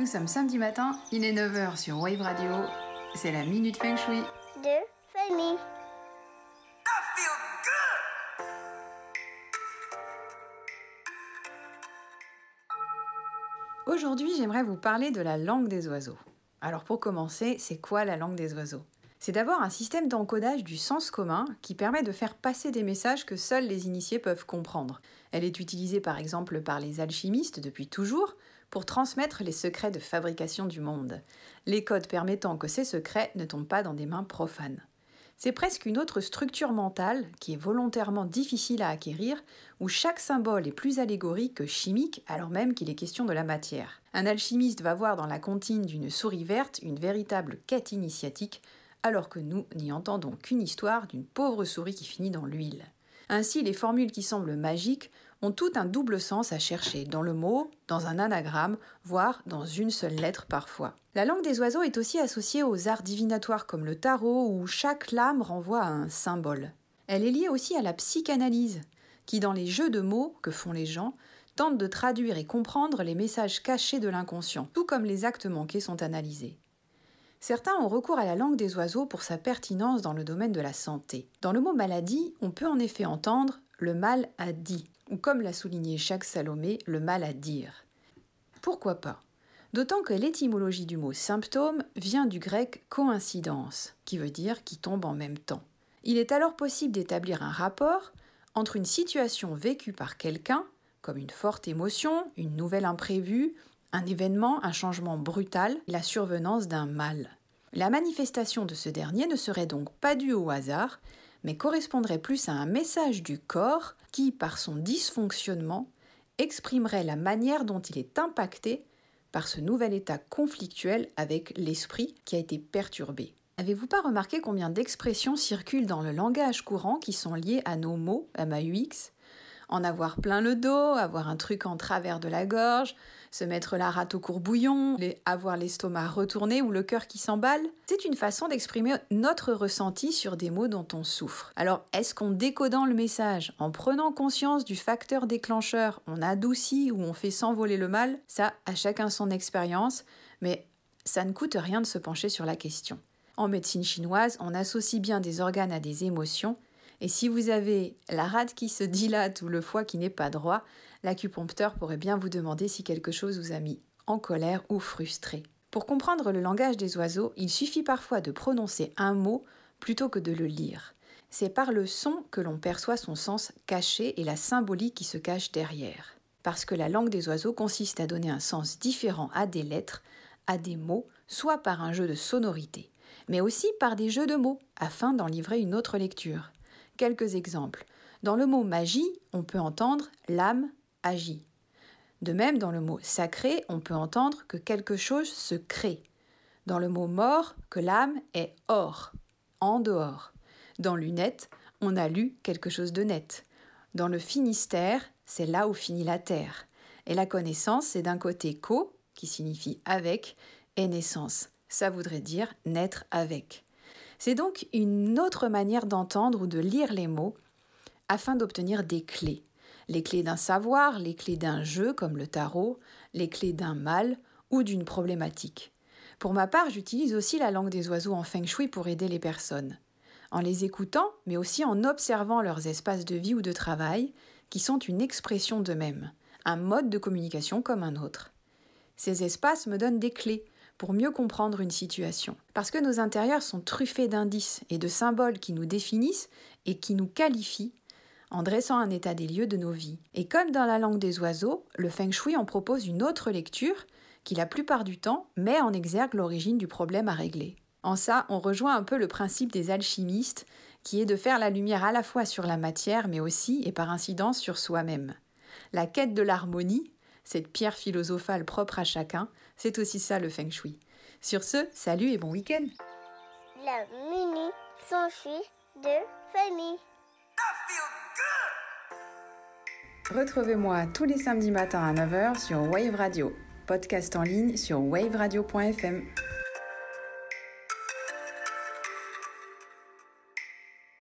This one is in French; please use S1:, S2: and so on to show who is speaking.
S1: Nous sommes samedi matin, il est 9h sur Wave Radio. C'est la Minute Feng Shui.
S2: de Fanny.
S1: Aujourd'hui, j'aimerais vous parler de la langue des oiseaux. Alors pour commencer, c'est quoi la langue des oiseaux? C'est d'abord un système d'encodage du sens commun qui permet de faire passer des messages que seuls les initiés peuvent comprendre. Elle est utilisée par exemple par les alchimistes depuis toujours pour transmettre les secrets de fabrication du monde, les codes permettant que ces secrets ne tombent pas dans des mains profanes. C'est presque une autre structure mentale qui est volontairement difficile à acquérir, où chaque symbole est plus allégorique que chimique alors même qu'il est question de la matière. Un alchimiste va voir dans la comptine d'une souris verte une véritable quête initiatique, alors que nous n'y entendons qu'une histoire d'une pauvre souris qui finit dans l'huile. Ainsi, les formules qui semblent magiques ont tout un double sens à chercher, dans le mot, dans un anagramme, voire dans une seule lettre parfois. La langue des oiseaux est aussi associée aux arts divinatoires comme le tarot, où chaque lame renvoie à un symbole. Elle est liée aussi à la psychanalyse, qui dans les jeux de mots que font les gens, tente de traduire et comprendre les messages cachés de l'inconscient, tout comme les actes manqués sont analysés. Certains ont recours à la langue des oiseaux pour sa pertinence dans le domaine de la santé. Dans le mot maladie, on peut en effet entendre le mal à dit, ou comme l'a souligné Jacques Salomé, le mal à dire. Pourquoi pas? D'autant que l'étymologie du mot symptôme vient du grec coïncidence, qui veut dire qui tombe en même temps. Il est alors possible d'établir un rapport entre une situation vécue par quelqu'un, comme une forte émotion, une nouvelle imprévue, un événement, un changement brutal, la survenance d'un mal. La manifestation de ce dernier ne serait donc pas due au hasard, mais correspondrait plus à un message du corps qui, par son dysfonctionnement, exprimerait la manière dont il est impacté par ce nouvel état conflictuel avec l'esprit qui a été perturbé. Avez-vous pas remarqué combien d'expressions circulent dans le langage courant qui sont liées à nos mots, MAUX en avoir plein le dos, avoir un truc en travers de la gorge, se mettre la rate au courbouillon, avoir l'estomac retourné ou le cœur qui s'emballe. C'est une façon d'exprimer notre ressenti sur des mots dont on souffre. Alors, est-ce qu'en décodant le message, en prenant conscience du facteur déclencheur, on adoucit ou on fait s'envoler le mal? Ça, à chacun son expérience, mais ça ne coûte rien de se pencher sur la question. En médecine chinoise, on associe bien des organes à des émotions, et si vous avez la rate qui se dilate ou le foie qui n'est pas droit, l'acupuncteur pourrait bien vous demander si quelque chose vous a mis en colère ou frustré. Pour comprendre le langage des oiseaux, il suffit parfois de prononcer un mot plutôt que de le lire. C'est par le son que l'on perçoit son sens caché et la symbolique qui se cache derrière. Parce que la langue des oiseaux consiste à donner un sens différent à des lettres, à des mots, soit par un jeu de sonorité, mais aussi par des jeux de mots, afin d'en livrer une autre lecture. Quelques exemples. Dans le mot magie, on peut entendre l'âme agit. De même, dans le mot sacré, on peut entendre que quelque chose se crée. Dans le mot mort, que l'âme est hors, en dehors. Dans lunette, on a lu quelque chose de net. Dans le Finistère, c'est là où finit la terre. Et la connaissance, c'est d'un côté co, qui signifie avec, et naissance. Ça voudrait dire naître avec. C'est donc une autre manière d'entendre ou de lire les mots afin d'obtenir des clés. Les clés d'un savoir, les clés d'un jeu comme le tarot, les clés d'un mal ou d'une problématique. Pour ma part, j'utilise aussi la langue des oiseaux en feng shui pour aider les personnes. En les écoutant, mais aussi en observant leurs espaces de vie ou de travail, qui sont une expression d'eux-mêmes, un mode de communication comme un autre. Ces espaces me donnent des clés pour mieux comprendre une situation. Parce que nos intérieurs sont truffés d'indices et de symboles qui nous définissent et qui nous qualifient en dressant un état des lieux de nos vies. Et comme dans la langue des oiseaux, le feng shui en propose une autre lecture qui la plupart du temps met en exergue l'origine du problème à régler. En ça, on rejoint un peu le principe des alchimistes, qui est de faire la lumière à la fois sur la matière, mais aussi et par incidence sur soi-même. La quête de l'harmonie, cette pierre philosophale propre à chacun, c'est aussi ça le feng shui. Sur ce, salut et bon week-end
S2: La mini de Fanny.
S1: Retrouvez-moi tous les samedis matins à 9h sur Wave Radio, podcast en ligne sur waveradio.fm.